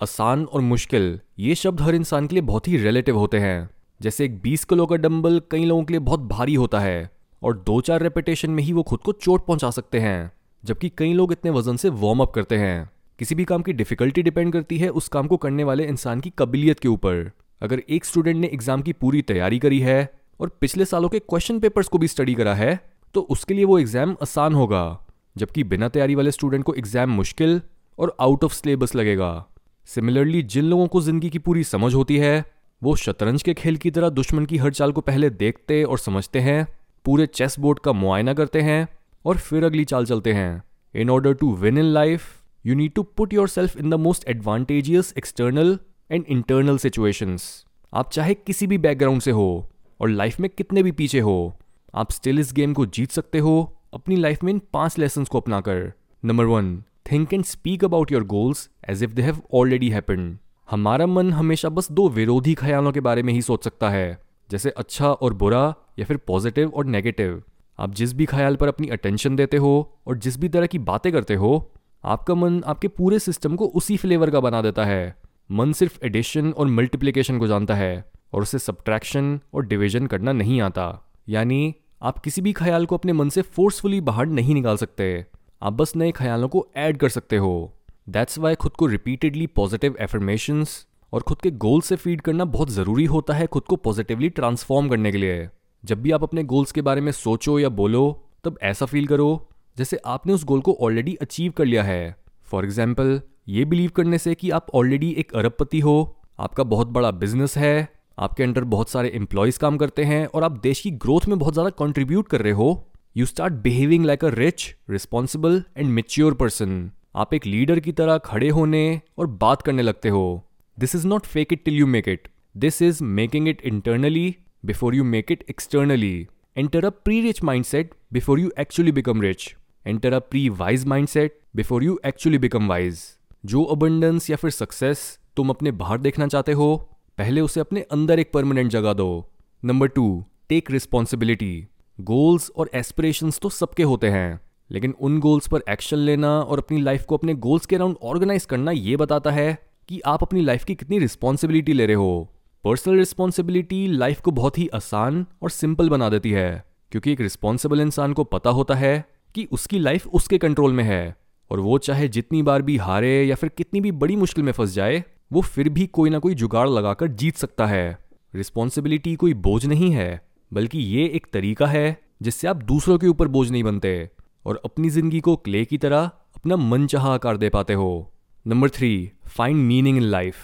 आसान और मुश्किल, ये शब्द हर इंसान के लिए बहुत ही रिलेटिव होते हैं। जैसे एक 20 किलो का डंबल कई लोगों के लिए बहुत भारी होता है, और दो चार रेपिटेशन में ही वो खुद को चोट पहुँचा सकते हैं, जबकि कई लोग इतने वज़न से वार्म अप करते हैं। किसी भी काम की डिफिकल्टी डिपेंड करती है उस काम को करने वाले इंसान की कबिलियत के ऊपर। अगर एक स्टूडेंट ने एग्ज़ाम की पूरी तैयारी करी है, और पिछले सालों के क्वेश्चन पेपर्स को भी स्टडी करा है तो उसके लिए वो एग्ज़ाम आसान होगा, जबकि बिना तैयारी वाले स्टूडेंट को एग्ज़ाम मुश्किल और आउट ऑफ़ सिलेबस लगेगा। सिमिलरली जिन लोगों को ज़िंदगी की पूरी समझ होती है, वो शतरंज के खेल की तरह दुश्मन की हर चाल को पहले देखते और समझते हैं, पूरे चेस बोर्ड का मुआयना करते हैं और फिर अगली चाल चलते हैं। In order to win in life you need to put yourself in the most advantageous external and internal situations आप चाहे किसी भी बैकग्राउंड से हो और लाइफ में कितने भी पीछे हो, आप स्टिल इस गेम को जीत सकते हो अपनी लाइफ में इन पाँच लेसन को अपनाकर। Number one think and speak about your goals as if they have already happened हमारा मन हमेशा बस दो विरोधी ख्यालों के बारे में ही सोच सकता है, जैसे अच्छा और बुरा, या फिर पॉजिटिव और नेगेटिव आप जिस भी ख्याल पर अपनी अटेंशन देते हो और जिस भी तरह की बातें करते हो, आपका मन आपके पूरे सिस्टम को उसी फ्लेवर का बना देता है। मन सिर्फ़ एडिशन और मल्टीप्लिकेशन को जानता है और उसे सब्ट्रैक्शन और डिविजन करना नहीं आता। यानी आप किसी भी ख्याल को अपने मन से फोर्सफुली बाहर नहीं निकाल सकते। आप बस नए ख्यालों को ऐड कर सकते हो। दैट्स वाई खुद को रिपीटेडली पॉजिटिव एफर्मेशंस और खुद के गोल से फ़ीड करना बहुत ज़रूरी होता है खुद को पॉजिटिवली ट्रांसफॉर्म करने के लिए। जब भी आप अपने गोल्स के बारे में सोचो या बोलो, तब ऐसा फील करो जैसे आपने उस गोल को ऑलरेडी अचीव कर लिया है। फॉर एग्ज़ाम्पल ये बिलीव करने से कि आप ऑलरेडी एक अरबपति हो, आपका बहुत बड़ा बिज़नेस है, आपके अंडर बहुत सारे एम्प्लॉयज़ काम करते हैं और आप देश की ग्रोथ में बहुत ज़्यादा कंट्रीब्यूट कर रहे हो। You start behaving like a rich responsible and mature person आप एक लीडर की तरह खड़े होने और बात करने लगते हो। This is not fake it till you make it this is making it internally before you make it externally enter a pre rich mindset before you actually become rich enter a pre wise mindset before you actually become wise जो abundance या फिर success तुम अपने बाहर देखना चाहते हो, पहले उसे अपने अंदर एक परमानेंट जगह दो। Number two take responsibility goals और एस्पिरेशंस तो सबके होते हैं। लेकिन उन गोल्स पर एक्शन लेना और अपनी लाइफ को अपने गोल्स के अराउंड ऑर्गेनाइज करना ये बताता है कि आप अपनी लाइफ की कितनी रिस्पॉन्सिबिलिटी ले रहे हो। पर्सनल रिस्पॉन्सिबिलिटी लाइफ को बहुत ही आसान और सिंपल बना देती है, क्योंकि एक रिस्पॉन्सिबल इंसान को पता होता है कि उसकी लाइफ उसके कंट्रोल में है। और वो चाहे जितनी बार भी हारे या फिर कितनी भी बड़ी मुश्किल में फंस जाए, वो फिर भी कोई ना कोई जुगाड़ लगाकर जीत सकता है। रिस्पॉन्सिबिलिटी कोई बोझ नहीं है। बल्कि ये एक तरीका है जिससे आप दूसरों के ऊपर बोझ नहीं बनते और अपनी ज़िंदगी को क्ले की तरह अपना मन चाह आकार दे पाते हो। Number three, find meaning in life.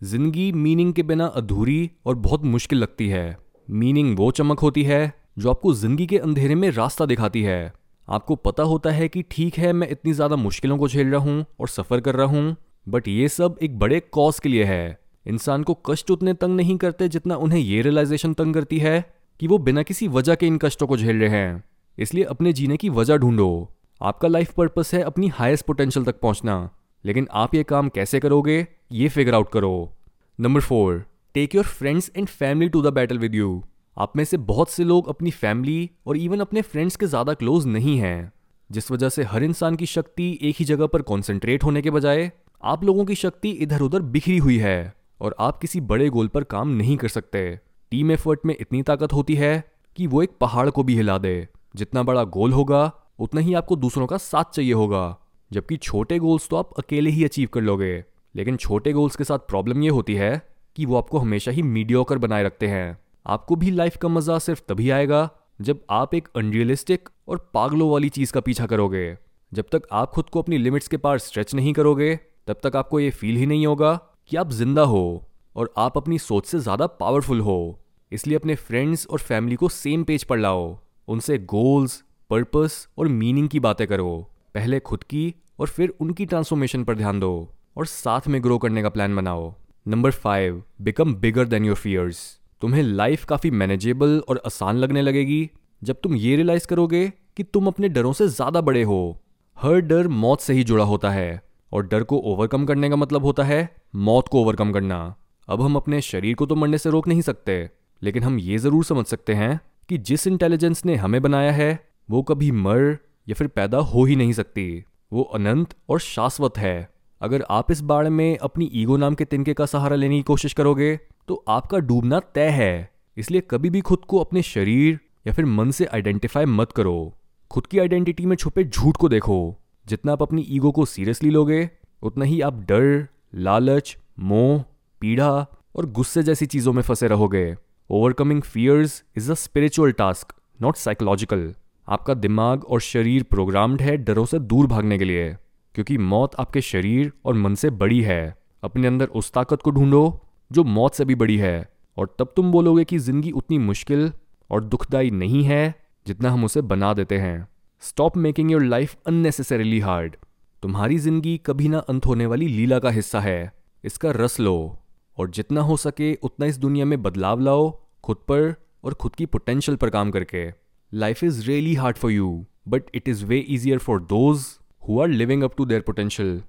ज़िंदगी मीनिंग के बिना अधूरी और बहुत मुश्किल लगती है। मीनिंग वो चमक होती है जो आपको ज़िंदगी के अंधेरे में रास्ता दिखाती है। आपको पता होता है कि ठीक है, मैं इतनी ज़्यादा मुश्किलों को झेल रहा हूँ और सफ़र कर रहा हूँ, बट ये सब एक बड़े कॉज के लिए है। इंसान को कष्ट उतने तंग नहीं करते जितना उन्हें ये रियलाइजेशन तंग करती है। कि वो बिना किसी वजह के इन कष्टों को झेल रहे हैं। इसलिए अपने जीने की वजह ढूंढो। आपका लाइफ पर्पस है अपनी हाईएस्ट पोटेंशियल तक पहुँचना। लेकिन आप ये काम कैसे करोगे? ये फिगर आउट करो। Number four take your friends and family to the battle with you आप में से बहुत से लोग अपनी फैमिली और इवन अपने फ्रेंड्स के ज़्यादा क्लोज नहीं हैं। जिस वजह से हर इंसान की शक्ति एक ही जगह पर कॉन्सेंट्रेट होने के बजाय, आप लोगों की शक्ति इधर उधर बिखरी हुई है और आप किसी बड़े गोल पर काम नहीं कर सकते। टीम एफर्ट में इतनी ताकत होती है कि वो एक पहाड़ को भी हिला दे। जितना बड़ा गोल होगा, उतना ही आपको दूसरों का साथ चाहिए होगा। जबकि छोटे गोल्स तो आप अकेले ही अचीव कर लोगे। लेकिन छोटे गोल्स के साथ प्रॉब्लम ये होती है कि वो आपको हमेशा ही मीडियोकर बनाए रखते हैं। आपको भी लाइफ का मज़ा सिर्फ़ तभी आएगा जब आप एक अनरियलिस्टिक और पागलों वाली चीज़ का पीछा करोगे। जब तक आप खुद को अपनी लिमिट्स के पार स्ट्रेच नहीं करोगे, तब तक आपको ये फील ही नहीं होगा कि आप ज़िंदा हो और आप अपनी सोच से ज़्यादा पावरफुल हो। इसलिए अपने फ्रेंड्स और फैमिली को सेम पेज पर लाओ। उनसे गोल्स पर्पस और मीनिंग की बातें करो। पहले खुद की और फिर उनकी ट्रांसफॉर्मेशन पर ध्यान दो और साथ में ग्रो करने का प्लान बनाओ। Number five become bigger than your fears तुम्हें लाइफ काफ़ी मैनेजेबल और आसान लगने लगेगी। जब तुम ये रियलाइज़ करोगे कि तुम अपने डरों से ज़्यादा बड़े हो। हर डर मौत से ही जुड़ा होता है और डर को ओवरकम करने का मतलब होता है मौत को ओवरकम करना। अब हम अपने शरीर को तो मरने से रोक नहीं सकते। लेकिन हम ये ज़रूर समझ सकते हैं कि जिस इंटेलिजेंस ने हमें बनाया है, वो कभी मर या फिर पैदा हो ही नहीं सकती। वो अनंत और शाश्वत है। अगर आप इस बाढ़ में अपनी ईगो नाम के तिनके का सहारा लेने की कोशिश करोगे तो आपका डूबना तय है। इसलिए कभी भी खुद को अपने शरीर या फिर मन से आइडेंटिफाई मत करो। खुद की आइडेंटिटी में छुपे झूठ को देखो। जितना आप अपनी ईगो को सीरियसली लोगे, उतना ही आप डर, लालच, मोह, पीड़ा और गुस्से जैसी चीज़ों में फंसे रहोगे। Overcoming fears is a spiritual task not psychological आपका दिमाग और शरीर प्रोग्राम्ड है डरों से दूर भागने के लिए, क्योंकि मौत आपके शरीर और मन से बड़ी है। अपने अंदर उस ताकत को ढूंढो, जो मौत से भी बड़ी है। और तब तुम बोलोगे कि ज़िंदगी उतनी मुश्किल और दुखदाई नहीं है, जितना हम उसे बना देते हैं। Stop making your life unnecessarily hard तुम्हारी ज़िंदगी कभी ना अंत होने वाली लीला का हिस्सा है। इसका रस लो। और जितना हो सके उतना इस दुनिया में बदलाव लाओ, खुद पर और खुद की पोटेंशियल पर काम करके। Life is really hard for you but it is way easier for those who are living up to their potential